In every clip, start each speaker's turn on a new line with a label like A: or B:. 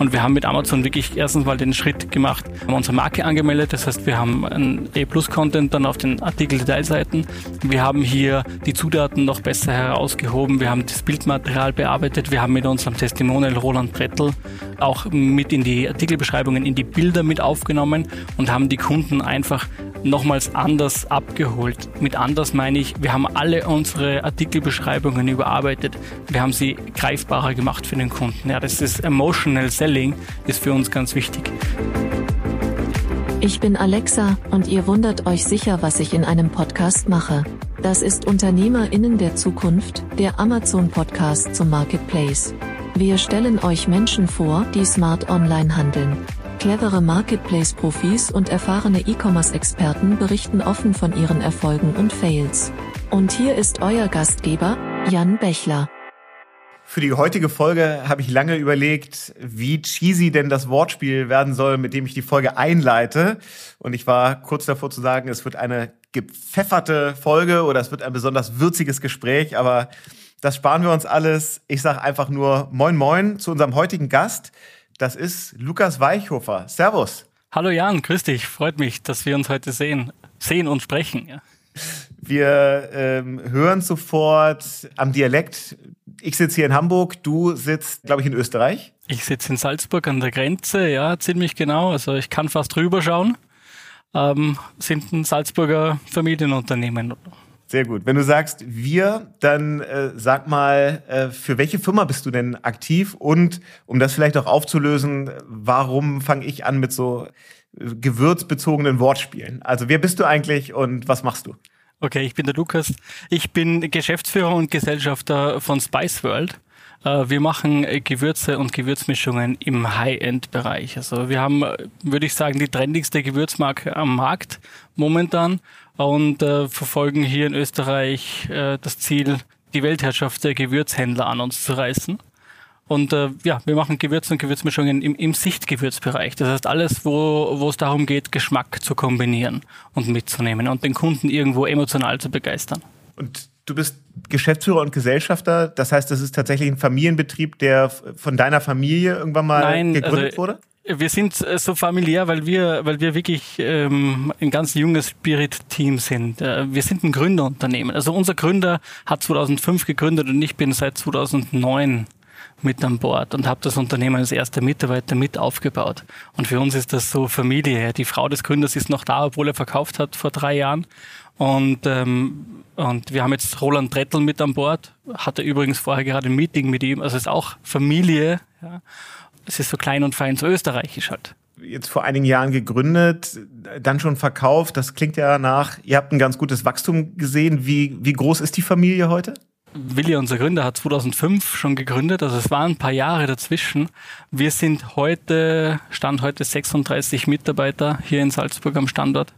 A: Und wir haben mit Amazon wirklich erstens mal den Schritt gemacht, haben unsere Marke angemeldet. Das heißt, wir haben ein E-Plus-Content dann auf den Artikel-Detailseiten. Wir haben hier die Zutaten noch besser herausgehoben. Wir haben das Bildmaterial bearbeitet. Wir haben mit unserem Testimonial Roland Brettel auch mit in die Artikelbeschreibungen, in die Bilder mit aufgenommen und haben die Kunden einfach nochmals anders abgeholt. Mit anders meine ich, wir haben alle unsere Artikelbeschreibungen überarbeitet. Wir haben sie greifbarer gemacht für den Kunden. Ja, das ist Emotional Selling, ist für uns ganz wichtig.
B: Ich bin Alexa und ihr wundert euch sicher, was ich in einem Podcast mache. Das ist Unternehmerinnen der Zukunft, der Amazon Podcast zum Marketplace. Wir stellen euch Menschen vor, die smart online handeln. Clevere Marketplace-Profis und erfahrene E-Commerce-Experten berichten offen von ihren Erfolgen und Fails. Und hier ist euer Gastgeber, Jan Bechler.
C: Für die heutige Folge habe ich lange überlegt, wie cheesy denn das Wortspiel werden soll, mit dem ich die Folge einleite. Und ich war kurz davor zu sagen, es wird eine gepfefferte Folge oder es wird ein besonders würziges Gespräch, aber das sparen wir uns alles. Ich sage einfach nur Moin Moin zu unserem heutigen Gast. Das ist Lukas Weichhofer. Servus.
A: Hallo Jan, grüß dich. Freut mich, dass wir uns heute sehen, sehen und sprechen. Ja.
C: Wir ähm, hören sofort am Dialekt. Ich sitze hier in Hamburg, du sitzt, glaube ich, in Österreich.
A: Ich sitze in Salzburg an der Grenze, ja, ziemlich genau. Also ich kann fast rüberschauen. Ähm, sind ein Salzburger Familienunternehmen.
C: Sehr gut. Wenn du sagst wir, dann äh, sag mal, äh, für welche Firma bist du denn aktiv? Und um das vielleicht auch aufzulösen, warum fange ich an mit so äh, gewürzbezogenen Wortspielen? Also wer bist du eigentlich und was machst du?
A: Okay, ich bin der Lukas. Ich bin Geschäftsführer und Gesellschafter von Spice World. Äh, wir machen äh, Gewürze und Gewürzmischungen im High-End-Bereich. Also wir haben, äh, würde ich sagen, die trendigste Gewürzmarke am Markt momentan und äh, verfolgen hier in Österreich äh, das Ziel, die Weltherrschaft der Gewürzhändler an uns zu reißen. Und äh, ja, wir machen Gewürze und Gewürzmischungen im, im Sichtgewürzbereich. Das heißt alles, wo, es darum geht, Geschmack zu kombinieren und mitzunehmen und den Kunden irgendwo emotional zu begeistern.
C: Und du bist Geschäftsführer und Gesellschafter. Das heißt, das ist tatsächlich ein Familienbetrieb, der von deiner Familie irgendwann mal Nein, gegründet also, wurde?
A: Wir sind äh, so familiär, weil wir, weil wir wirklich ähm, ein ganz junges Spirit-Team sind. Äh, wir sind ein Gründerunternehmen. Also unser Gründer hat 2005 gegründet und ich bin seit 2009 mit an Bord und habe das Unternehmen als erster Mitarbeiter mit aufgebaut. Und für uns ist das so Familie. Die Frau des Gründers ist noch da, obwohl er verkauft hat vor drei Jahren. Und, ähm, und wir haben jetzt Roland Trettel mit an Bord. Hatte übrigens vorher gerade ein Meeting mit ihm. Also es ist auch Familie. Ja es ist so klein und fein, so österreichisch halt.
C: Jetzt vor einigen Jahren gegründet, dann schon verkauft. Das klingt ja nach, ihr habt ein ganz gutes Wachstum gesehen. Wie, wie groß ist die Familie heute?
A: Willi, unser Gründer, hat 2005 schon gegründet, also es waren ein paar Jahre dazwischen. Wir sind heute, stand heute 36 Mitarbeiter hier in Salzburg am Standort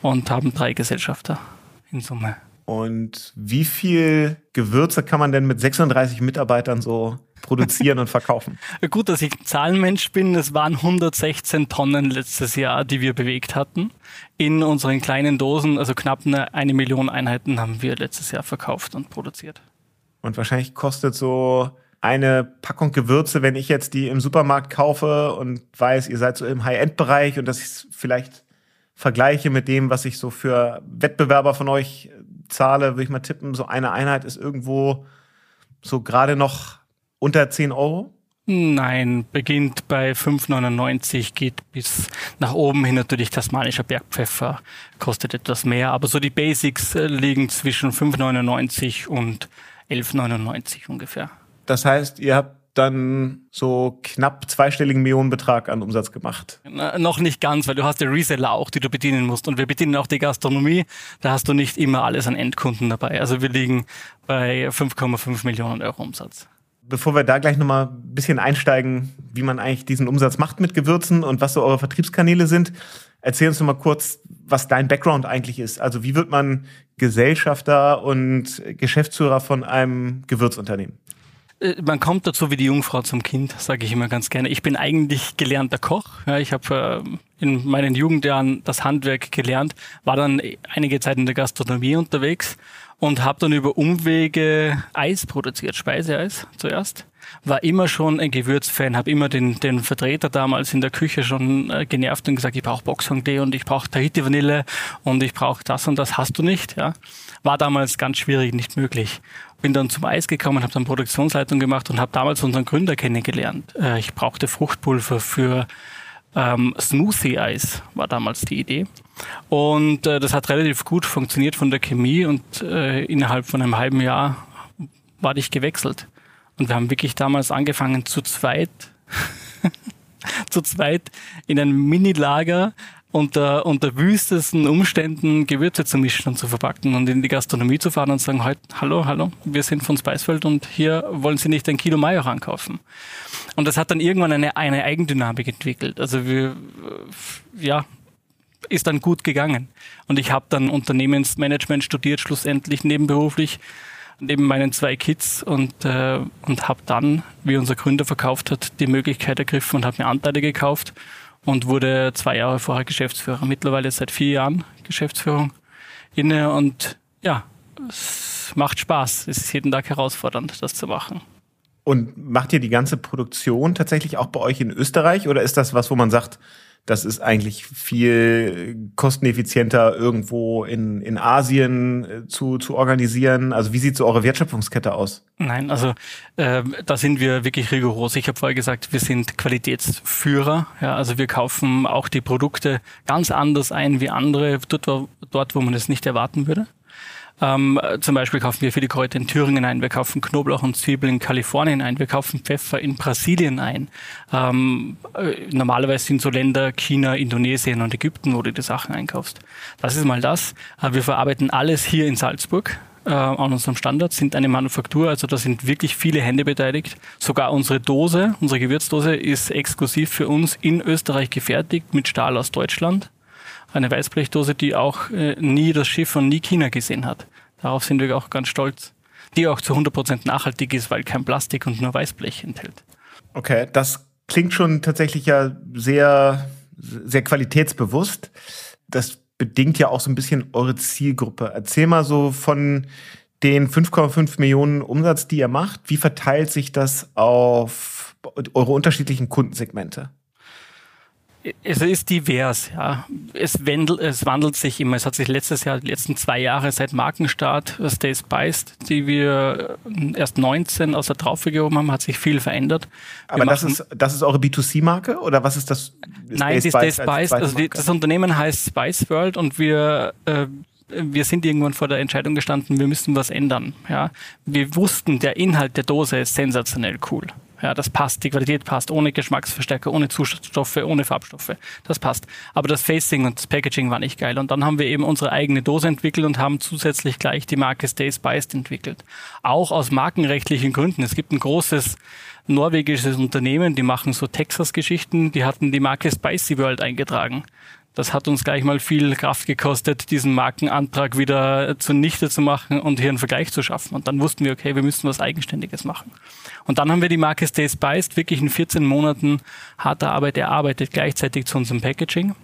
A: und haben drei Gesellschafter in Summe.
C: Und wie viel Gewürze kann man denn mit 36 Mitarbeitern so produzieren und verkaufen?
A: Gut, dass ich ein Zahlenmensch bin. Es waren 116 Tonnen letztes Jahr, die wir bewegt hatten. In unseren kleinen Dosen, also knapp eine, eine Million Einheiten haben wir letztes Jahr verkauft und produziert.
C: Und wahrscheinlich kostet so eine Packung Gewürze, wenn ich jetzt die im Supermarkt kaufe und weiß, ihr seid so im High-End-Bereich und das ich vielleicht vergleiche mit dem, was ich so für Wettbewerber von euch zahle, würde ich mal tippen, so eine Einheit ist irgendwo so gerade noch unter 10 Euro?
A: Nein, beginnt bei 5,99, geht bis nach oben hin natürlich tasmanischer Bergpfeffer, kostet etwas mehr, aber so die Basics äh, liegen zwischen 5,99 und 11,99 ungefähr.
C: Das heißt, ihr habt dann so knapp zweistelligen Millionenbetrag an Umsatz gemacht.
A: Na, noch nicht ganz, weil du hast ja Reseller auch, die du bedienen musst. Und wir bedienen auch die Gastronomie. Da hast du nicht immer alles an Endkunden dabei. Also wir liegen bei 5,5 Millionen Euro Umsatz.
C: Bevor wir da gleich nochmal ein bisschen einsteigen, wie man eigentlich diesen Umsatz macht mit Gewürzen und was so eure Vertriebskanäle sind, erzähl uns noch mal kurz, was dein Background eigentlich ist. Also wie wird man Gesellschafter und Geschäftsführer von einem Gewürzunternehmen?
A: Äh, man kommt dazu wie die Jungfrau zum Kind, sage ich immer ganz gerne. Ich bin eigentlich gelernter Koch. Ja, ich habe äh, in meinen Jugendjahren das Handwerk gelernt, war dann einige Zeit in der Gastronomie unterwegs und habe dann über Umwege Eis produziert, Speiseeis zuerst. war immer schon ein Gewürzfan, habe immer den, den Vertreter damals in der Küche schon äh, genervt und gesagt, ich brauche Boxhornklee und ich brauche Tahiti Vanille und ich brauche das und das hast du nicht. Ja. War damals ganz schwierig, nicht möglich. Bin dann zum Eis gekommen, habe dann Produktionsleitung gemacht und habe damals unseren Gründer kennengelernt. Äh, ich brauchte Fruchtpulver für ähm, Smoothie-Eis, war damals die Idee. Und äh, das hat relativ gut funktioniert von der Chemie und äh, innerhalb von einem halben Jahr war ich gewechselt. Und wir haben wirklich damals angefangen zu zweit, zu zweit in einem Mini-Lager unter, unter wüstesten Umständen Gewürze zu mischen und zu verpacken und in die Gastronomie zu fahren und sagen, halt, hallo, hallo, wir sind von Spicefeld und hier wollen Sie nicht ein Kilo Mayo rankaufen. Und das hat dann irgendwann eine, eine Eigendynamik entwickelt. Also wir, ja, ist dann gut gegangen. Und ich habe dann Unternehmensmanagement studiert, schlussendlich nebenberuflich, neben meinen zwei Kids und, äh, und habe dann, wie unser Gründer verkauft hat, die Möglichkeit ergriffen und habe mir Anteile gekauft und wurde zwei Jahre vorher Geschäftsführer. Mittlerweile seit vier Jahren Geschäftsführung inne und ja, es macht Spaß. Es ist jeden Tag herausfordernd, das zu machen.
C: Und macht ihr die ganze Produktion tatsächlich auch bei euch in Österreich oder ist das was, wo man sagt, das ist eigentlich viel kosteneffizienter irgendwo in, in Asien äh, zu, zu organisieren. Also wie sieht so eure Wertschöpfungskette aus?
A: Nein, also äh, da sind wir wirklich rigoros. Ich habe vorher gesagt, wir sind Qualitätsführer. Ja, also wir kaufen auch die Produkte ganz anders ein wie andere, dort, dort wo man es nicht erwarten würde. Ähm, zum Beispiel kaufen wir viele Kräuter in Thüringen ein, wir kaufen Knoblauch und Zwiebeln in Kalifornien ein, wir kaufen Pfeffer in Brasilien ein. Ähm, äh, normalerweise sind so Länder China, Indonesien und Ägypten, wo du die Sachen einkaufst. Das ist mal das. Äh, wir verarbeiten alles hier in Salzburg äh, an unserem Standort, sind eine Manufaktur, also da sind wirklich viele Hände beteiligt. Sogar unsere Dose, unsere Gewürzdose ist exklusiv für uns in Österreich gefertigt mit Stahl aus Deutschland eine Weißblechdose, die auch äh, nie das Schiff und nie China gesehen hat. Darauf sind wir auch ganz stolz. Die auch zu 100% nachhaltig ist, weil kein Plastik und nur Weißblech enthält.
C: Okay, das klingt schon tatsächlich ja sehr, sehr qualitätsbewusst. Das bedingt ja auch so ein bisschen eure Zielgruppe. Erzähl mal so von den 5,5 Millionen Umsatz, die ihr macht. Wie verteilt sich das auf eure unterschiedlichen Kundensegmente?
A: Es ist divers, ja. Es wandelt, es wandelt sich immer. Es hat sich letztes Jahr, die letzten zwei Jahre seit Markenstart Stay Spiced, die wir erst 19 aus der Traufe gehoben haben, hat sich viel verändert.
C: Aber das ist, das ist eure B2C-Marke oder was ist das?
A: Nein, die Stay Spiced, also die, das Unternehmen heißt Spice World und wir, äh, wir sind irgendwann vor der Entscheidung gestanden, wir müssen was ändern. Ja, wir wussten, der Inhalt der Dose ist sensationell cool. Ja, das passt, die Qualität passt, ohne Geschmacksverstärker, ohne Zusatzstoffe, ohne Farbstoffe. Das passt. Aber das Facing und das Packaging war nicht geil. Und dann haben wir eben unsere eigene Dose entwickelt und haben zusätzlich gleich die Marke Stay Spiced entwickelt. Auch aus markenrechtlichen Gründen. Es gibt ein großes norwegisches Unternehmen, die machen so Texas-Geschichten, die hatten die Marke Spicy World eingetragen. Das hat uns gleich mal viel Kraft gekostet, diesen Markenantrag wieder zunichte zu machen und hier einen Vergleich zu schaffen. Und dann wussten wir, okay, wir müssen was Eigenständiges machen. Und dann haben wir die Marke Stay Spiced wirklich in 14 Monaten harter Arbeit erarbeitet, gleichzeitig zu unserem Packaging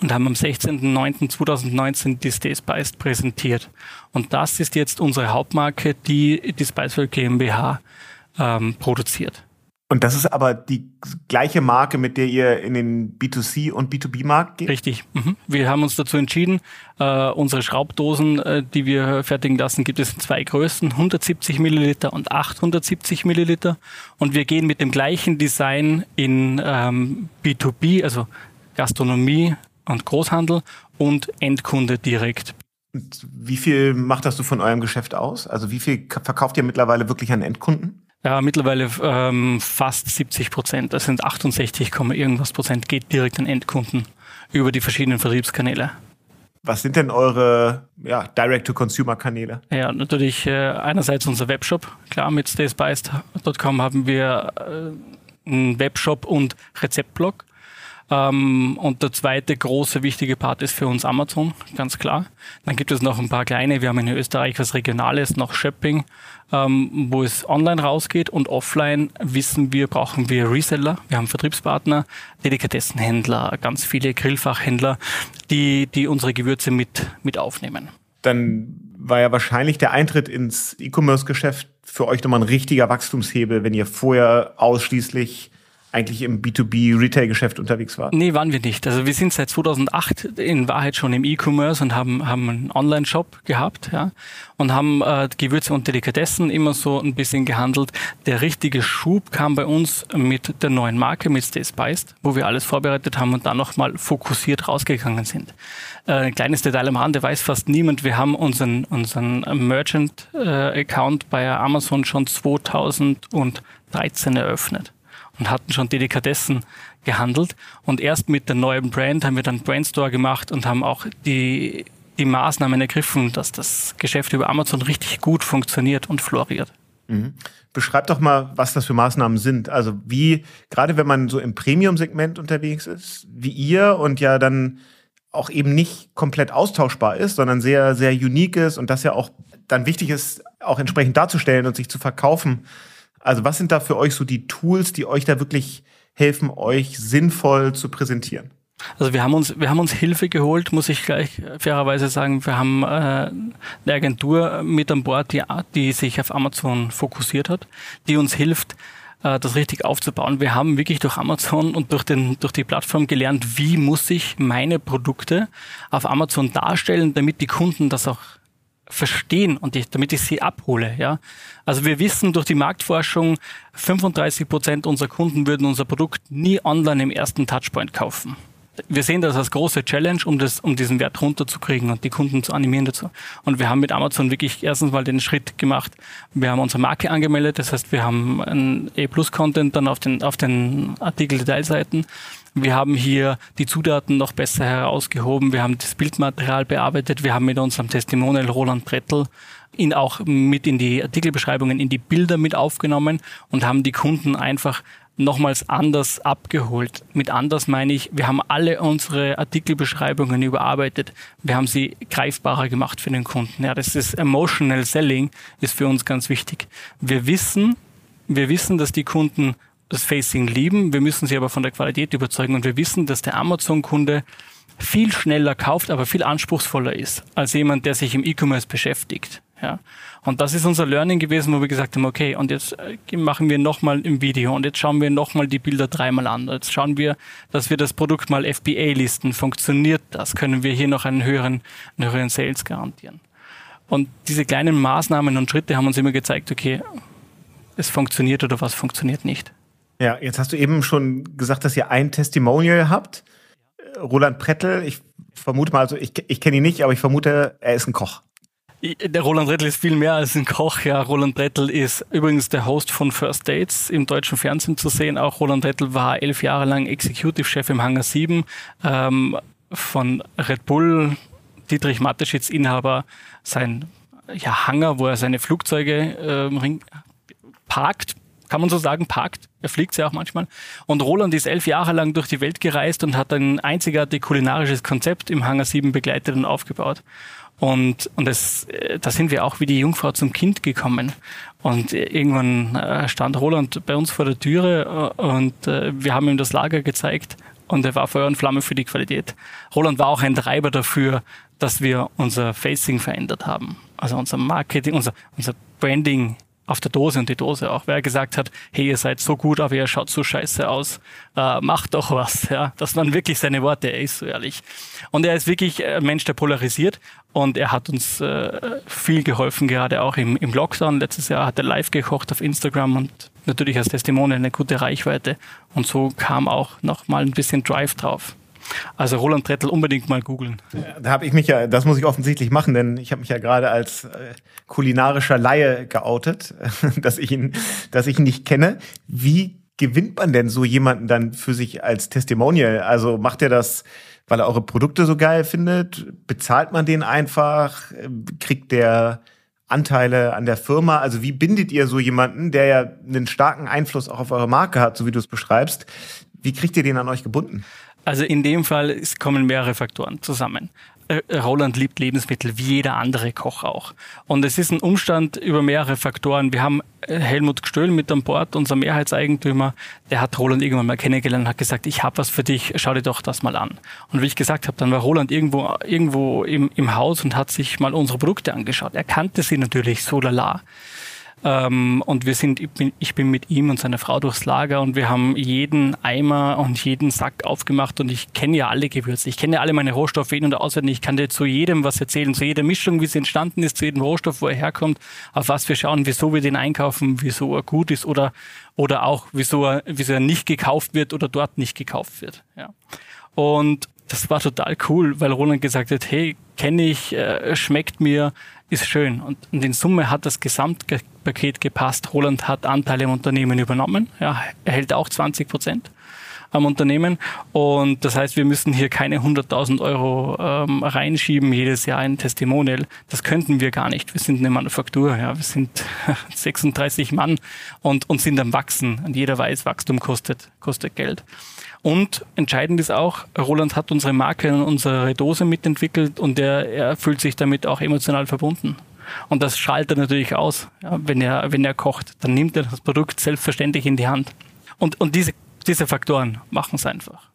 A: und haben am 16.09.2019 die Stay Spiced präsentiert. Und das ist jetzt unsere Hauptmarke, die die Spicewell GmbH ähm, produziert.
C: Und das ist aber die gleiche Marke, mit der ihr in den B2C und B2B-Markt geht?
A: Richtig. Mhm. Wir haben uns dazu entschieden, äh, unsere Schraubdosen, äh, die wir fertigen lassen, gibt es in zwei Größen, 170 Milliliter und 870 Milliliter. Und wir gehen mit dem gleichen Design in ähm, B2B, also Gastronomie und Großhandel und Endkunde direkt.
C: Und wie viel macht das so von eurem Geschäft aus? Also wie viel verkauft ihr mittlerweile wirklich an Endkunden?
A: Ja, mittlerweile ähm, fast 70 Prozent, das sind 68, irgendwas Prozent, geht direkt an Endkunden über die verschiedenen Vertriebskanäle.
C: Was sind denn eure ja, Direct-to-Consumer-Kanäle?
A: Ja, natürlich äh, einerseits unser Webshop. Klar, mit stayspiced.com haben wir äh, einen Webshop und Rezeptblog. Ähm, und der zweite große wichtige Part ist für uns Amazon, ganz klar. Dann gibt es noch ein paar kleine. Wir haben in Österreich was Regionales, noch Shopping, ähm, wo es online rausgeht und offline wissen wir, brauchen wir Reseller. Wir haben Vertriebspartner, Delikatessenhändler, ganz viele Grillfachhändler, die, die unsere Gewürze mit, mit aufnehmen.
C: Dann war ja wahrscheinlich der Eintritt ins E-Commerce-Geschäft für euch nochmal ein richtiger Wachstumshebel, wenn ihr vorher ausschließlich eigentlich im B2B-Retail-Geschäft unterwegs war?
A: Nee, waren wir nicht. Also wir sind seit 2008 in Wahrheit schon im E-Commerce und haben, haben einen Online-Shop gehabt ja, und haben äh, Gewürze und Delikatessen immer so ein bisschen gehandelt. Der richtige Schub kam bei uns mit der neuen Marke, mit Stay Spiced, wo wir alles vorbereitet haben und dann nochmal fokussiert rausgegangen sind. Äh, ein kleines Detail am Rande weiß fast niemand. Wir haben unseren, unseren Merchant-Account äh, bei Amazon schon 2013 eröffnet und hatten schon Delikatessen gehandelt. Und erst mit der neuen Brand haben wir dann Brandstore gemacht und haben auch die, die Maßnahmen ergriffen, dass das Geschäft über Amazon richtig gut funktioniert und floriert.
C: Mhm. Beschreib doch mal, was das für Maßnahmen sind. Also wie, gerade wenn man so im Premium-Segment unterwegs ist, wie ihr und ja dann auch eben nicht komplett austauschbar ist, sondern sehr, sehr unique ist und das ja auch dann wichtig ist, auch entsprechend darzustellen und sich zu verkaufen. Also was sind da für euch so die Tools, die euch da wirklich helfen, euch sinnvoll zu präsentieren?
A: Also wir haben uns, wir haben uns Hilfe geholt, muss ich gleich fairerweise sagen. Wir haben äh, eine Agentur mit an Bord, die, die sich auf Amazon fokussiert hat, die uns hilft, äh, das richtig aufzubauen. Wir haben wirklich durch Amazon und durch, den, durch die Plattform gelernt, wie muss ich meine Produkte auf Amazon darstellen, damit die Kunden das auch verstehen und ich, damit ich sie abhole. Ja? Also wir wissen durch die Marktforschung, 35 Prozent unserer Kunden würden unser Produkt nie online im ersten Touchpoint kaufen. Wir sehen das als große Challenge, um, das, um diesen Wert runterzukriegen und die Kunden zu animieren dazu. Und wir haben mit Amazon wirklich erstens mal den Schritt gemacht. Wir haben unsere Marke angemeldet, das heißt, wir haben ein E-Plus-Content dann auf den, auf den Artikel-Detailseiten. Wir haben hier die Zutaten noch besser herausgehoben. Wir haben das Bildmaterial bearbeitet. Wir haben mit unserem Testimonial Roland Brettel ihn auch mit in die Artikelbeschreibungen, in die Bilder mit aufgenommen und haben die Kunden einfach nochmals anders abgeholt. Mit anders meine ich, wir haben alle unsere Artikelbeschreibungen überarbeitet. Wir haben sie greifbarer gemacht für den Kunden. Ja, das ist Emotional Selling ist für uns ganz wichtig. Wir wissen, wir wissen, dass die Kunden das Facing lieben. Wir müssen sie aber von der Qualität überzeugen und wir wissen, dass der Amazon-Kunde viel schneller kauft, aber viel anspruchsvoller ist als jemand, der sich im E-Commerce beschäftigt. Ja. Und das ist unser Learning gewesen, wo wir gesagt haben, okay, und jetzt äh, machen wir nochmal im Video und jetzt schauen wir nochmal die Bilder dreimal an. Jetzt schauen wir, dass wir das Produkt mal FBA listen. Funktioniert das? Können wir hier noch einen höheren, einen höheren Sales garantieren? Und diese kleinen Maßnahmen und Schritte haben uns immer gezeigt, okay, es funktioniert oder was funktioniert nicht.
C: Ja, jetzt hast du eben schon gesagt, dass ihr ein Testimonial habt. Roland Prettel, ich vermute mal, also ich, ich kenne ihn nicht, aber ich vermute, er ist ein Koch.
A: Der Roland Rettel ist viel mehr als ein Koch. Ja, Roland Rettel ist übrigens der Host von First Dates im deutschen Fernsehen zu sehen. Auch Roland Rettel war elf Jahre lang Executive-Chef im Hangar 7 ähm, von Red Bull. Dietrich Mateschitz, Inhaber, sein ja, Hangar, wo er seine Flugzeuge ähm, parkt, kann man so sagen, parkt. Er fliegt ja auch manchmal. Und Roland ist elf Jahre lang durch die Welt gereist und hat ein einzigartig kulinarisches Konzept im Hangar 7 begleitet und aufgebaut. Und, und das, äh, da sind wir auch wie die Jungfrau zum Kind gekommen. Und irgendwann äh, stand Roland bei uns vor der Türe äh, und wir haben ihm das Lager gezeigt und er war Feuer und Flamme für die Qualität. Roland war auch ein Treiber dafür, dass wir unser Facing verändert haben. Also unser Marketing, unser, unser Branding auf der Dose und die Dose auch. Wer gesagt hat, hey, ihr seid so gut, aber ihr schaut so scheiße aus, äh, macht doch was. Ja, das waren wirklich seine Worte. Er ist so ehrlich. Und er ist wirklich ein Mensch, der polarisiert und er hat uns äh, viel geholfen, gerade auch im, im Lockdown. Letztes Jahr hat er live gekocht auf Instagram und natürlich als Testimonial eine gute Reichweite. Und so kam auch noch mal ein bisschen Drive drauf. Also Roland Trettel unbedingt mal googeln.
C: Da habe ich mich ja, das muss ich offensichtlich machen, denn ich habe mich ja gerade als äh, kulinarischer Laie geoutet, dass ich ihn, dass ich ihn nicht kenne. Wie gewinnt man denn so jemanden dann für sich als Testimonial? Also macht er das, weil er eure Produkte so geil findet? Bezahlt man den einfach? Kriegt der Anteile an der Firma? Also wie bindet ihr so jemanden, der ja einen starken Einfluss auch auf eure Marke hat, so wie du es beschreibst? Wie kriegt ihr den an euch gebunden?
A: Also in dem Fall kommen mehrere Faktoren zusammen. Äh, Roland liebt Lebensmittel, wie jeder andere Koch auch. Und es ist ein Umstand über mehrere Faktoren. Wir haben äh, Helmut Stöhl mit an Bord, unser Mehrheitseigentümer, der hat Roland irgendwann mal kennengelernt und hat gesagt, ich habe was für dich, schau dir doch das mal an. Und wie ich gesagt habe, dann war Roland irgendwo, irgendwo im, im Haus und hat sich mal unsere Produkte angeschaut. Er kannte sie natürlich so lala. Ähm, und wir sind, ich bin, ich bin mit ihm und seiner Frau durchs Lager und wir haben jeden Eimer und jeden Sack aufgemacht und ich kenne ja alle Gewürze. Ich kenne ja alle meine Rohstoffe in- und auswendig. Ich kann dir zu jedem was erzählen, zu jeder Mischung, wie sie entstanden ist, zu jedem Rohstoff, wo er herkommt, auf was wir schauen, wieso wir den einkaufen, wieso er gut ist oder, oder auch wieso er, wieso er nicht gekauft wird oder dort nicht gekauft wird. Ja. Und das war total cool, weil Roland gesagt hat, hey, kenne ich, äh, schmeckt mir, ist schön. Und, und in Summe hat das Gesamtpaket gepasst. Roland hat Anteile im Unternehmen übernommen. Ja, er hält auch 20 Prozent am Unternehmen. Und das heißt, wir müssen hier keine 100.000 Euro ähm, reinschieben jedes Jahr in Testimonial. Das könnten wir gar nicht. Wir sind eine Manufaktur. Ja, wir sind 36 Mann und, und sind am Wachsen. Und jeder weiß, Wachstum kostet, kostet Geld. Und entscheidend ist auch, Roland hat unsere Marke und unsere Dose mitentwickelt und er, er fühlt sich damit auch emotional verbunden. Und das strahlt er natürlich aus, ja, wenn, er, wenn er kocht. Dann nimmt er das Produkt selbstverständlich in die Hand. Und, und diese, diese Faktoren machen es einfach.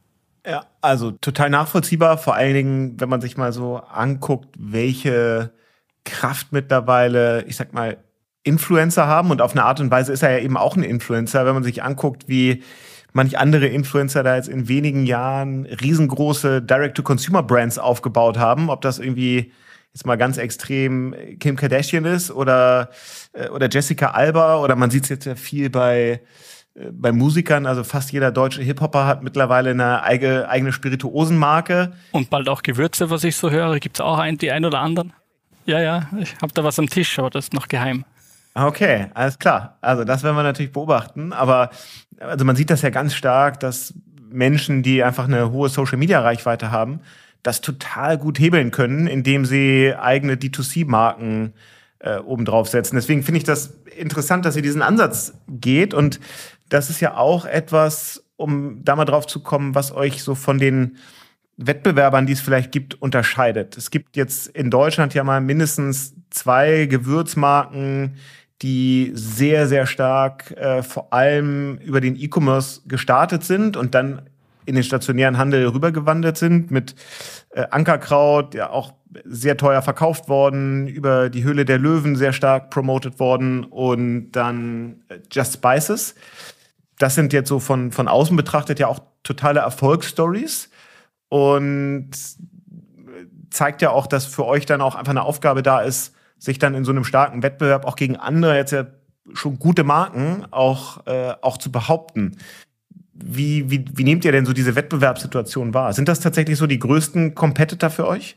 C: Ja, also total nachvollziehbar, vor allen Dingen, wenn man sich mal so anguckt, welche Kraft mittlerweile, ich sag mal, Influencer haben. Und auf eine Art und Weise ist er ja eben auch ein Influencer, wenn man sich anguckt, wie manch andere Influencer da jetzt in wenigen Jahren riesengroße Direct-to-Consumer-Brands aufgebaut haben, ob das irgendwie jetzt mal ganz extrem Kim Kardashian ist oder, äh, oder Jessica Alba oder man sieht es jetzt ja viel bei, äh, bei Musikern, also fast jeder deutsche Hip-Hopper hat mittlerweile eine eigene, eigene Spirituosenmarke.
A: Und bald auch Gewürze, was ich so höre. Gibt es auch ein, die ein oder anderen? Ja, ja, ich habe da was am Tisch, aber das ist noch geheim.
C: Okay, alles klar. Also das werden wir natürlich beobachten. Aber also man sieht das ja ganz stark, dass Menschen, die einfach eine hohe Social-Media-Reichweite haben, das total gut hebeln können, indem sie eigene D2C-Marken äh, obendrauf setzen. Deswegen finde ich das interessant, dass ihr diesen Ansatz geht. Und das ist ja auch etwas, um da mal drauf zu kommen, was euch so von den Wettbewerbern, die es vielleicht gibt, unterscheidet. Es gibt jetzt in Deutschland ja mal mindestens zwei Gewürzmarken, die sehr, sehr stark äh, vor allem über den E-Commerce gestartet sind und dann in den stationären Handel rübergewandert sind mit äh, Ankerkraut, ja auch sehr teuer verkauft worden, über die Höhle der Löwen sehr stark promoted worden und dann äh, Just Spices. Das sind jetzt so von, von außen betrachtet ja auch totale Erfolgsstories und zeigt ja auch, dass für euch dann auch einfach eine Aufgabe da ist, sich dann in so einem starken Wettbewerb auch gegen andere jetzt ja schon gute Marken auch, äh, auch zu behaupten. Wie, wie, wie nehmt ihr denn so diese Wettbewerbssituation wahr? Sind das tatsächlich so die größten Competitor für euch?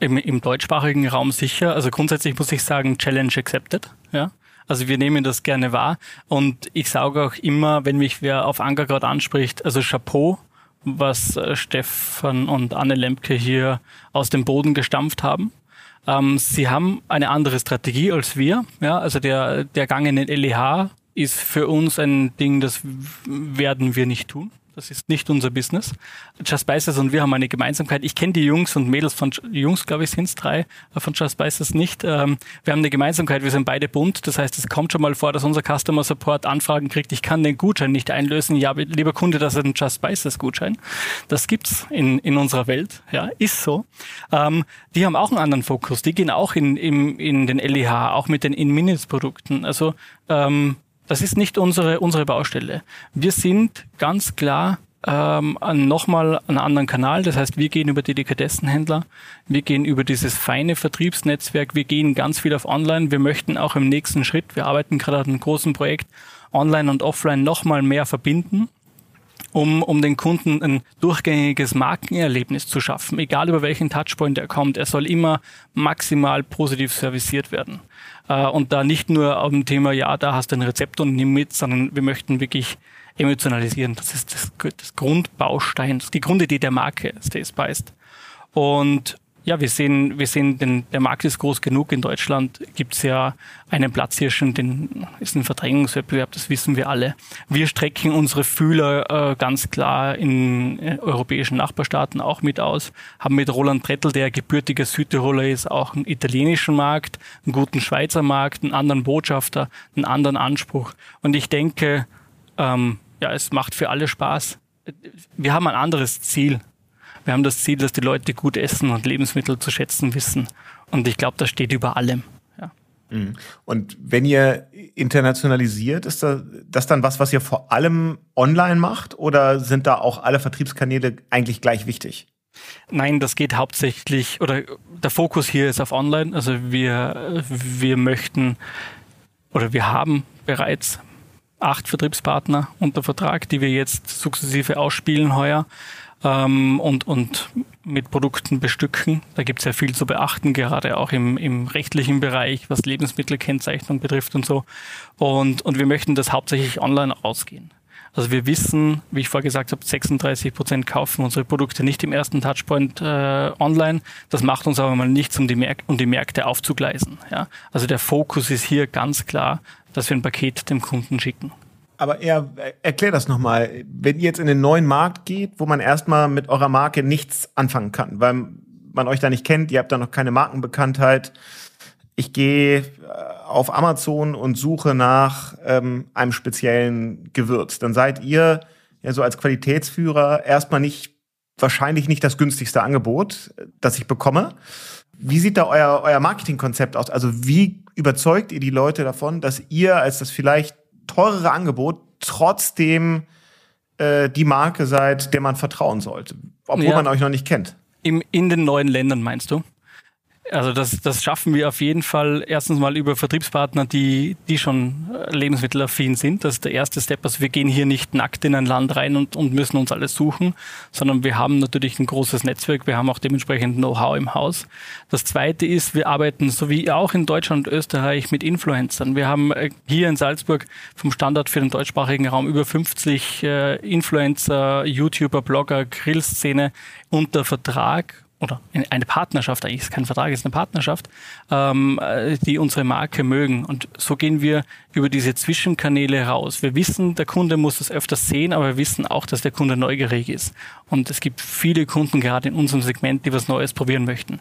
A: Im, Im deutschsprachigen Raum sicher. Also grundsätzlich muss ich sagen, Challenge accepted. Ja. Also wir nehmen das gerne wahr. Und ich sage auch immer, wenn mich wer auf Anker gerade anspricht, also Chapeau, was äh, Stefan und Anne Lemke hier aus dem Boden gestampft haben. Ähm, sie haben eine andere Strategie als wir. Ja, also der, der Gang in den LEH ist für uns ein Ding, das werden wir nicht tun. Das ist nicht unser Business. Just Spices und wir haben eine Gemeinsamkeit. Ich kenne die Jungs und Mädels von Jungs, glaube ich, sind es drei, äh, von Just Spices nicht. Ähm, wir haben eine Gemeinsamkeit, wir sind beide bunt. Das heißt, es kommt schon mal vor, dass unser Customer Support Anfragen kriegt, ich kann den Gutschein nicht einlösen. Ja, lieber Kunde, das ist ein Just Spices Gutschein. Das gibt's in, in unserer Welt. Ja, ist so. Ähm, die haben auch einen anderen Fokus. Die gehen auch in, in, in den LEH, auch mit den In-Minutes-Produkten. Also ähm, das ist nicht unsere, unsere Baustelle. Wir sind ganz klar ähm, nochmal einen anderen Kanal. Das heißt, wir gehen über die wir gehen über dieses feine Vertriebsnetzwerk, wir gehen ganz viel auf Online. Wir möchten auch im nächsten Schritt, wir arbeiten gerade an einem großen Projekt, Online und Offline nochmal mehr verbinden um, um den Kunden ein durchgängiges Markenerlebnis zu schaffen, egal über welchen Touchpoint er kommt. Er soll immer maximal positiv serviciert werden. Äh, und da nicht nur auf dem Thema, ja, da hast du ein Rezept und nimm mit, sondern wir möchten wirklich emotionalisieren. Das ist das, das Grundbaustein, das ist die Grundidee der Marke, Stay Spiced. Und ja, wir sehen, wir sehen, den, der Markt ist groß genug. In Deutschland gibt's ja einen Platzhirschen, den ist ein Verdrängungswettbewerb, das wissen wir alle. Wir strecken unsere Fühler äh, ganz klar in äh, europäischen Nachbarstaaten auch mit aus, haben mit Roland Brettel, der gebürtiger Südtiroler ist, auch einen italienischen Markt, einen guten Schweizer Markt, einen anderen Botschafter, einen anderen Anspruch. Und ich denke, ähm, ja, es macht für alle Spaß. Wir haben ein anderes Ziel wir haben das Ziel, dass die Leute gut essen und Lebensmittel zu schätzen wissen. Und ich glaube, das steht über allem.
C: Mhm. Und wenn ihr internationalisiert, ist das dann was, was ihr vor allem online macht oder sind da auch alle Vertriebskanäle eigentlich gleich wichtig?
A: Nein, das geht hauptsächlich, oder der Fokus hier ist auf Online. Also wir, wir möchten oder wir haben bereits acht Vertriebspartner unter Vertrag, die wir jetzt sukzessive ausspielen heuer ähm, und, und mit Produkten bestücken. Da gibt es ja viel zu beachten, gerade auch im, im rechtlichen Bereich, was Lebensmittelkennzeichnung betrifft und so. Und, und wir möchten das hauptsächlich online ausgehen. Also wir wissen, wie ich vorher gesagt habe, 36 Prozent kaufen unsere Produkte nicht im ersten Touchpoint äh, online. Das macht uns aber mal nichts, um die, Märk um die Märkte aufzugleisen. Ja? Also der Fokus ist hier ganz klar, dass wir ein Paket dem Kunden schicken.
C: Aber er, erklär das nochmal. Wenn ihr jetzt in den neuen Markt geht, wo man erstmal mit eurer Marke nichts anfangen kann, weil man euch da nicht kennt, ihr habt da noch keine Markenbekanntheit. Ich gehe äh, auf Amazon und suche nach ähm, einem speziellen Gewürz. Dann seid ihr ja so als Qualitätsführer erstmal nicht, wahrscheinlich nicht das günstigste Angebot, das ich bekomme. Wie sieht da euer, euer Marketingkonzept aus? Also wie überzeugt ihr die Leute davon, dass ihr als das vielleicht teurere Angebot trotzdem äh, die Marke seid, der man vertrauen sollte, obwohl ja. man euch noch nicht kennt.
A: Im, in den neuen Ländern meinst du? Also das, das schaffen wir auf jeden Fall erstens mal über Vertriebspartner, die, die schon äh, lebensmittelaffin sind. Das ist der erste Step. Also wir gehen hier nicht nackt in ein Land rein und, und müssen uns alles suchen, sondern wir haben natürlich ein großes Netzwerk. Wir haben auch dementsprechend Know-how im Haus. Das zweite ist, wir arbeiten so wie auch in Deutschland und Österreich mit Influencern. Wir haben äh, hier in Salzburg vom Standard für den deutschsprachigen Raum über 50 äh, Influencer, YouTuber, Blogger, Grillszene unter Vertrag oder eine Partnerschaft, eigentlich ist kein Vertrag, ist eine Partnerschaft, ähm, die unsere Marke mögen. Und so gehen wir über diese Zwischenkanäle raus. Wir wissen, der Kunde muss das öfters sehen, aber wir wissen auch, dass der Kunde neugierig ist. Und es gibt viele Kunden gerade in unserem Segment, die was Neues probieren möchten.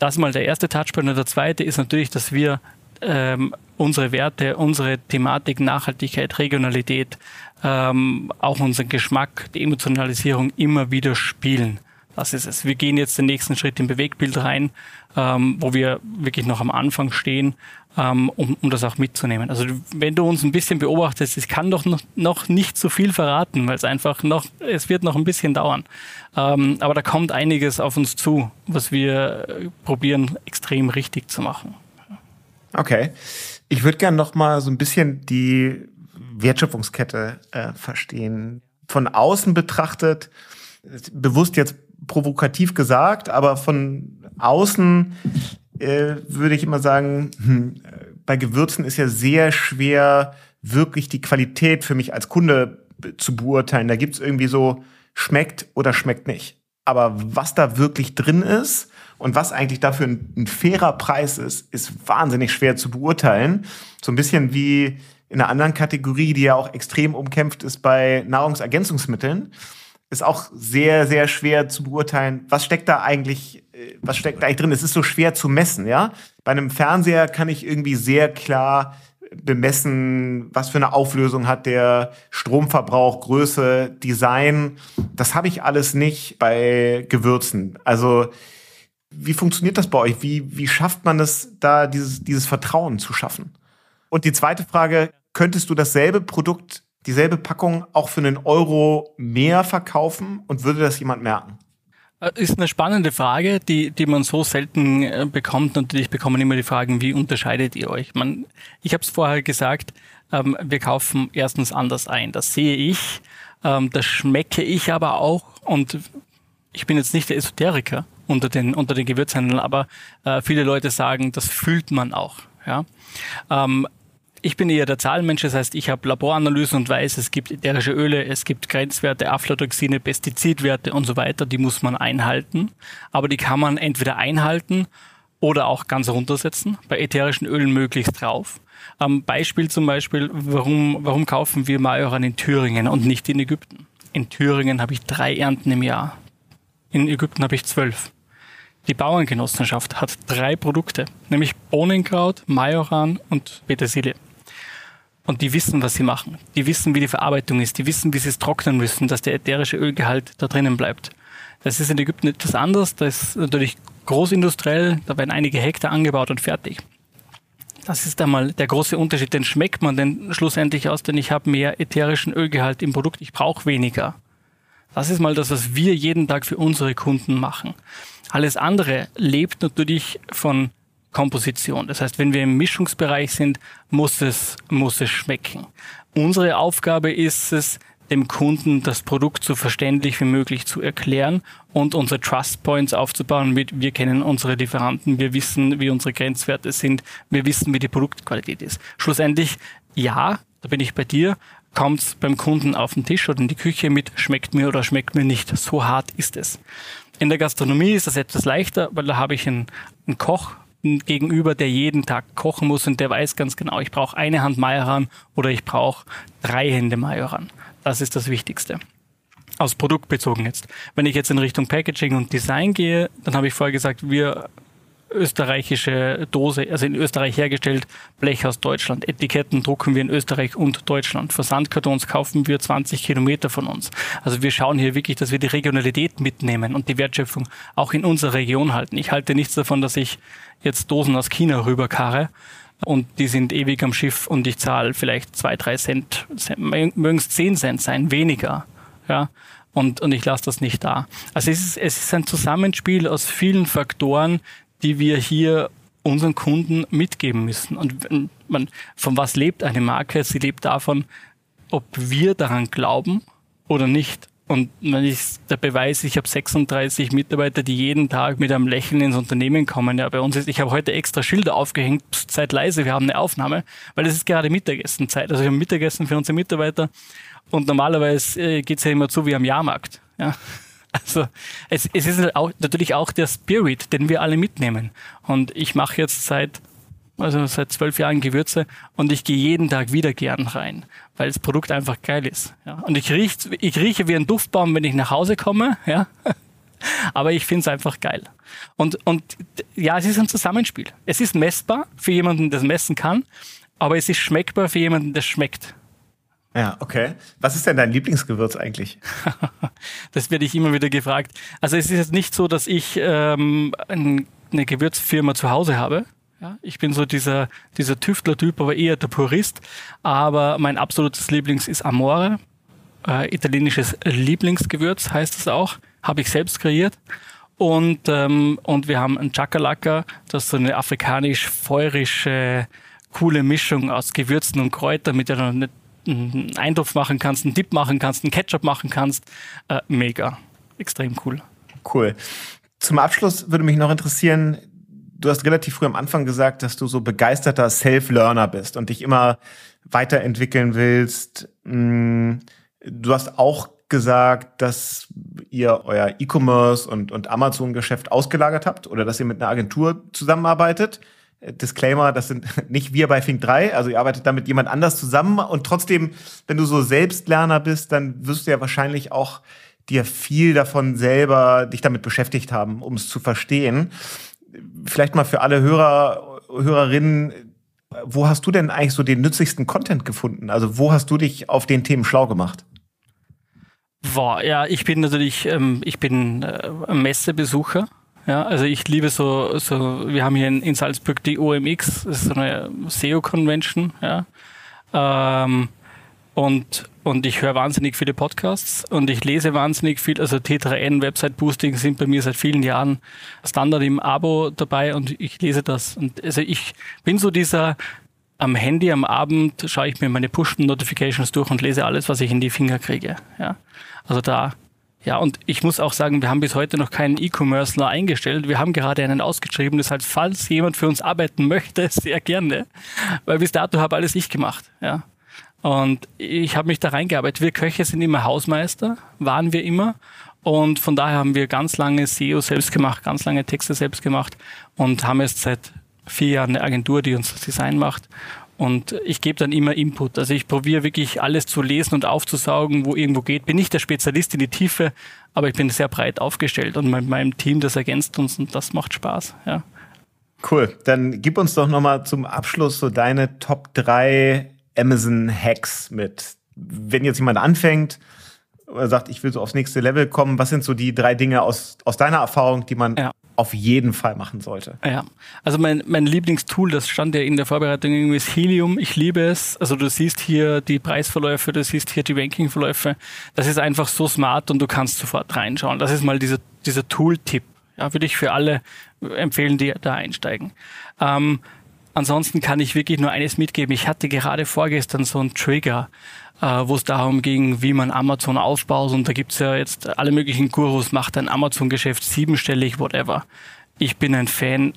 A: Das ist mal der erste Touchpoint. Und der zweite ist natürlich, dass wir ähm, unsere Werte, unsere Thematik Nachhaltigkeit, Regionalität, ähm, auch unseren Geschmack, die Emotionalisierung immer wieder spielen das ist es. Wir gehen jetzt den nächsten Schritt im Bewegtbild rein, ähm, wo wir wirklich noch am Anfang stehen, ähm, um, um das auch mitzunehmen. Also wenn du uns ein bisschen beobachtest, es kann doch noch, noch nicht so viel verraten, weil es einfach noch, es wird noch ein bisschen dauern. Ähm, aber da kommt einiges auf uns zu, was wir äh, probieren extrem richtig zu machen.
C: Okay. Ich würde gerne noch mal so ein bisschen die Wertschöpfungskette äh, verstehen. Von außen betrachtet, bewusst jetzt provokativ gesagt, aber von außen äh, würde ich immer sagen, hm, bei Gewürzen ist ja sehr schwer, wirklich die Qualität für mich als Kunde zu beurteilen. Da gibt's irgendwie so, schmeckt oder schmeckt nicht. Aber was da wirklich drin ist und was eigentlich dafür ein, ein fairer Preis ist, ist wahnsinnig schwer zu beurteilen. So ein bisschen wie in einer anderen Kategorie, die ja auch extrem umkämpft ist bei Nahrungsergänzungsmitteln ist auch sehr, sehr schwer zu beurteilen, was steckt da eigentlich, äh, was steckt da eigentlich drin? Es ist so schwer zu messen, ja. Bei einem Fernseher kann ich irgendwie sehr klar bemessen, was für eine Auflösung hat der Stromverbrauch, Größe, Design. Das habe ich alles nicht bei Gewürzen. Also wie funktioniert das bei euch? Wie, wie schafft man es, da dieses, dieses Vertrauen zu schaffen? Und die zweite Frage, könntest du dasselbe Produkt dieselbe Packung auch für einen Euro mehr verkaufen und würde das jemand merken?
A: Äh, ist eine spannende Frage, die, die man so selten äh, bekommt. Natürlich bekommen immer die Fragen, wie unterscheidet ihr euch? Man, ich habe es vorher gesagt, ähm, wir kaufen erstens anders ein. Das sehe ich, ähm, das schmecke ich aber auch. Und ich bin jetzt nicht der Esoteriker unter den, unter den Gewürzhändlern, aber äh, viele Leute sagen, das fühlt man auch. Ja? Ähm, ich bin eher der Zahlenmensch, das heißt, ich habe Laboranalysen und weiß, es gibt ätherische Öle, es gibt Grenzwerte, Aflatoxine, Pestizidwerte und so weiter, die muss man einhalten. Aber die kann man entweder einhalten oder auch ganz runtersetzen, bei ätherischen Ölen möglichst drauf. Ähm, Beispiel zum Beispiel, warum, warum kaufen wir Majoran in Thüringen und nicht in Ägypten? In Thüringen habe ich drei Ernten im Jahr. In Ägypten habe ich zwölf. Die Bauerngenossenschaft hat drei Produkte, nämlich Bohnenkraut, Majoran und Petersilie. Und die wissen, was sie machen. Die wissen, wie die Verarbeitung ist. Die wissen, wie sie es trocknen müssen, dass der ätherische Ölgehalt da drinnen bleibt. Das ist in Ägypten etwas anders. Das ist natürlich großindustriell. Da werden einige Hektar angebaut und fertig. Das ist einmal der große Unterschied. Den schmeckt man denn schlussendlich aus, denn ich habe mehr ätherischen Ölgehalt im Produkt. Ich brauche weniger. Das ist mal das, was wir jeden Tag für unsere Kunden machen. Alles andere lebt natürlich von Komposition. Das heißt, wenn wir im Mischungsbereich sind, muss es, muss es schmecken. Unsere Aufgabe ist es, dem Kunden das Produkt so verständlich wie möglich zu erklären und unsere Trust Points aufzubauen mit, wir kennen unsere Lieferanten, wir wissen, wie unsere Grenzwerte sind, wir wissen, wie die Produktqualität ist. Schlussendlich, ja, da bin ich bei dir, kommt es beim Kunden auf den Tisch oder in die Küche mit, schmeckt mir oder schmeckt mir nicht. So hart ist es. In der Gastronomie ist das etwas leichter, weil da habe ich einen, einen Koch gegenüber, der jeden Tag kochen muss und der weiß ganz genau, ich brauche eine Hand Majoran oder ich brauche drei Hände Majoran. Das ist das Wichtigste. Aus Produkt bezogen jetzt. Wenn ich jetzt in Richtung Packaging und Design gehe, dann habe ich vorher gesagt, wir österreichische Dose, also in Österreich hergestellt, Blech aus Deutschland. Etiketten drucken wir in Österreich und Deutschland. Versandkartons kaufen wir 20 Kilometer von uns. Also wir schauen hier wirklich, dass wir die Regionalität mitnehmen und die Wertschöpfung auch in unserer Region halten. Ich halte nichts davon, dass ich jetzt Dosen aus China rüberkarre und die sind ewig am Schiff und ich zahle vielleicht zwei, drei Cent, mögen es zehn Cent sein, weniger. Ja, und, und ich lasse das nicht da. Also es ist, es ist ein Zusammenspiel aus vielen Faktoren, die wir hier unseren Kunden mitgeben müssen. Und man, von was lebt eine Marke? Sie lebt davon, ob wir daran glauben oder nicht. Und wenn ich der Beweis, ich habe 36 Mitarbeiter, die jeden Tag mit einem Lächeln ins Unternehmen kommen. Ja, bei uns ist, ich habe heute extra Schilder aufgehängt, Zeit leise, wir haben eine Aufnahme, weil es ist gerade Mittagessenzeit. Also wir haben Mittagessen für unsere Mitarbeiter und normalerweise äh, geht's ja immer zu wie am Jahrmarkt. Ja. Also es, es ist halt auch, natürlich auch der Spirit, den wir alle mitnehmen. Und ich mache jetzt seit also seit zwölf Jahren Gewürze und ich gehe jeden Tag wieder gern rein, weil das Produkt einfach geil ist. Ja. Und ich rieche, ich rieche wie ein Duftbaum, wenn ich nach Hause komme, ja. Aber ich finde es einfach geil. Und, und ja, es ist ein Zusammenspiel. Es ist messbar für jemanden, der es messen kann, aber es ist schmeckbar für jemanden, der schmeckt.
C: Ja, okay. Was ist denn dein Lieblingsgewürz eigentlich?
A: das werde ich immer wieder gefragt. Also es ist jetzt nicht so, dass ich ähm, eine Gewürzfirma zu Hause habe. Ja, ich bin so dieser, dieser Tüftler-Typ, aber eher der Purist. Aber mein absolutes Lieblings ist Amore. Äh, italienisches Lieblingsgewürz heißt es auch. Habe ich selbst kreiert. Und, ähm, und wir haben ein Chakalaka, das ist so eine afrikanisch-feurische, coole Mischung aus Gewürzen und Kräutern, mit der du eine einen Eintopf machen kannst, einen Dip machen kannst, einen Ketchup machen kannst. Äh, mega. Extrem cool.
C: Cool. Zum Abschluss würde mich noch interessieren, du hast relativ früh am Anfang gesagt, dass du so begeisterter Self-Learner bist und dich immer weiterentwickeln willst. Mm, du hast auch gesagt, dass ihr euer E-Commerce und, und Amazon-Geschäft ausgelagert habt oder dass ihr mit einer Agentur zusammenarbeitet. Disclaimer, das sind nicht wir bei Fink 3, also ihr arbeitet da mit jemand anders zusammen und trotzdem, wenn du so Selbstlerner bist, dann wirst du ja wahrscheinlich auch dir viel davon selber dich damit beschäftigt haben, um es zu verstehen. Vielleicht mal für alle Hörer, Hörerinnen, wo hast du denn eigentlich so den nützlichsten Content gefunden? Also wo hast du dich auf den Themen schlau gemacht?
A: Boah, ja, ich bin natürlich, ähm, ich bin äh, Messebesucher ja, also ich liebe so, so wir haben hier in, in Salzburg die OMX, das ist so eine SEO-Convention, ja. Ähm, und, und ich höre wahnsinnig viele Podcasts und ich lese wahnsinnig viel. Also T3N, Website Boosting sind bei mir seit vielen Jahren Standard im Abo dabei und ich lese das. Und also ich bin so dieser, am Handy am Abend schaue ich mir meine Push-Notifications durch und lese alles, was ich in die Finger kriege. Ja. Also da ja, und ich muss auch sagen, wir haben bis heute noch keinen E-Commercer eingestellt. Wir haben gerade einen ausgeschrieben. Das heißt, falls jemand für uns arbeiten möchte, sehr gerne. Weil bis dato habe alles ich gemacht. Ja. Und ich habe mich da reingearbeitet. Wir Köche sind immer Hausmeister, waren wir immer. Und von daher haben wir ganz lange SEO selbst gemacht, ganz lange Texte selbst gemacht und haben jetzt seit vier Jahren eine Agentur, die uns das Design macht. Und ich gebe dann immer Input. Also ich probiere wirklich alles zu lesen und aufzusaugen, wo irgendwo geht. Bin nicht der Spezialist in die Tiefe, aber ich bin sehr breit aufgestellt und mit meinem Team, das ergänzt uns und das macht Spaß. Ja.
C: Cool. Dann gib uns doch nochmal zum Abschluss so deine Top 3 Amazon-Hacks mit. Wenn jetzt jemand anfängt oder sagt, ich will so aufs nächste Level kommen, was sind so die drei Dinge aus, aus deiner Erfahrung, die man ja. Auf jeden Fall machen sollte?
A: Ja, also mein, mein Lieblingstool, das stand ja in der Vorbereitung irgendwie, ist Helium. Ich liebe es. Also du siehst hier die Preisverläufe, du siehst hier die Rankingverläufe. Das ist einfach so smart und du kannst sofort reinschauen. Das ist mal dieser, dieser Tool-Tipp. Ja, würde ich für alle empfehlen, die da einsteigen. Ähm, ansonsten kann ich wirklich nur eines mitgeben. Ich hatte gerade vorgestern so einen Trigger äh, wo es darum ging, wie man Amazon aufbaut. Und da gibt's ja jetzt alle möglichen Gurus, macht ein Amazon-Geschäft siebenstellig, whatever. Ich bin ein Fan.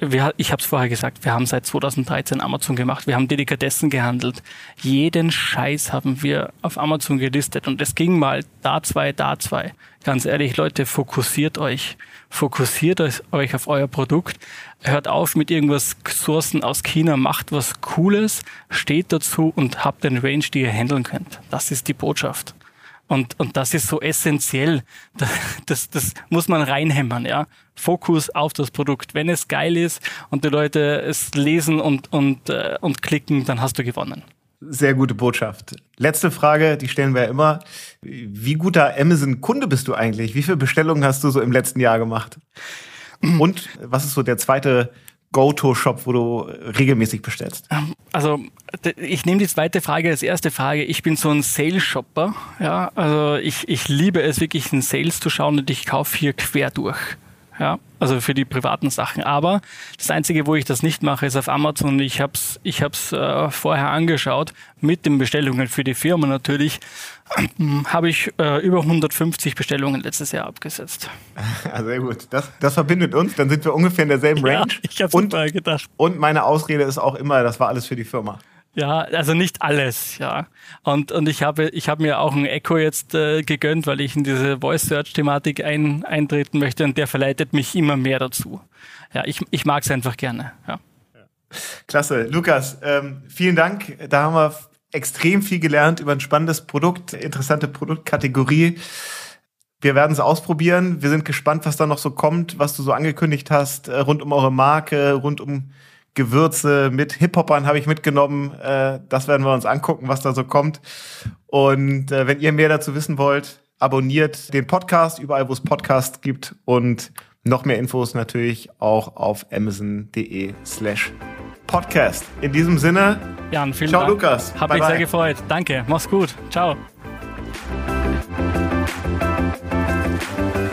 A: Wir, ich habe es vorher gesagt, wir haben seit 2013 Amazon gemacht. Wir haben Delikatessen gehandelt. Jeden Scheiß haben wir auf Amazon gelistet. Und es ging mal da zwei, da zwei. Ganz ehrlich, Leute, fokussiert euch fokussiert euch auf euer Produkt, hört auf mit irgendwas Sourcen aus China, macht was Cooles, steht dazu und habt den Range, die ihr handeln könnt. Das ist die Botschaft. Und, und das ist so essentiell. Das, das, das muss man reinhämmern, ja. Fokus auf das Produkt. Wenn es geil ist und die Leute es lesen und, und, äh, und klicken, dann hast du gewonnen.
C: Sehr gute Botschaft. Letzte Frage, die stellen wir ja immer. Wie guter Amazon-Kunde bist du eigentlich? Wie viele Bestellungen hast du so im letzten Jahr gemacht? Und was ist so der zweite Go-To-Shop, wo du regelmäßig bestellst?
A: Ähm, also ich nehme die zweite Frage als erste Frage. Ich bin so ein Sales-Shopper. Ja, also ich, ich liebe es wirklich in Sales zu schauen und ich kaufe hier quer durch ja, also für die privaten Sachen. Aber das Einzige, wo ich das nicht mache, ist auf Amazon. Ich habe es ich hab's, äh, vorher angeschaut, mit den Bestellungen für die Firma natürlich, habe ich äh, über 150 Bestellungen letztes Jahr abgesetzt.
C: Ja, sehr gut. Das, das verbindet uns. Dann sind wir ungefähr in derselben Range. Ja,
A: ich habe mal gedacht.
C: Und meine Ausrede ist auch immer, das war alles für die Firma.
A: Ja, also nicht alles, ja. Und, und ich habe, ich habe mir auch ein Echo jetzt äh, gegönnt, weil ich in diese Voice Search Thematik ein, eintreten möchte und der verleitet mich immer mehr dazu. Ja, ich, ich mag es einfach gerne, ja.
C: Klasse. Lukas, ähm, vielen Dank. Da haben wir extrem viel gelernt über ein spannendes Produkt, interessante Produktkategorie. Wir werden es ausprobieren. Wir sind gespannt, was da noch so kommt, was du so angekündigt hast, äh, rund um eure Marke, rund um Gewürze mit Hip-Hopern habe ich mitgenommen. Äh, das werden wir uns angucken, was da so kommt. Und äh, wenn ihr mehr dazu wissen wollt, abonniert den Podcast überall, wo es Podcasts gibt und noch mehr Infos natürlich auch auf amazon.de slash podcast. In diesem Sinne,
A: Jan, vielen
C: ciao
A: Dank.
C: Lukas.
A: Hab mich sehr gefreut. Danke, mach's gut. Ciao.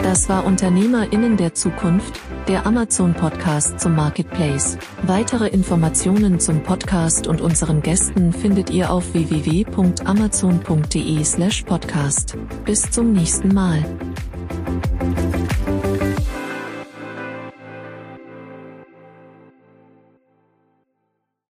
B: Das war UnternehmerInnen der Zukunft, der Amazon-Podcast zum Marketplace. Weitere Informationen zum Podcast und unseren Gästen findet ihr auf www.amazon.de slash podcast. Bis zum nächsten Mal.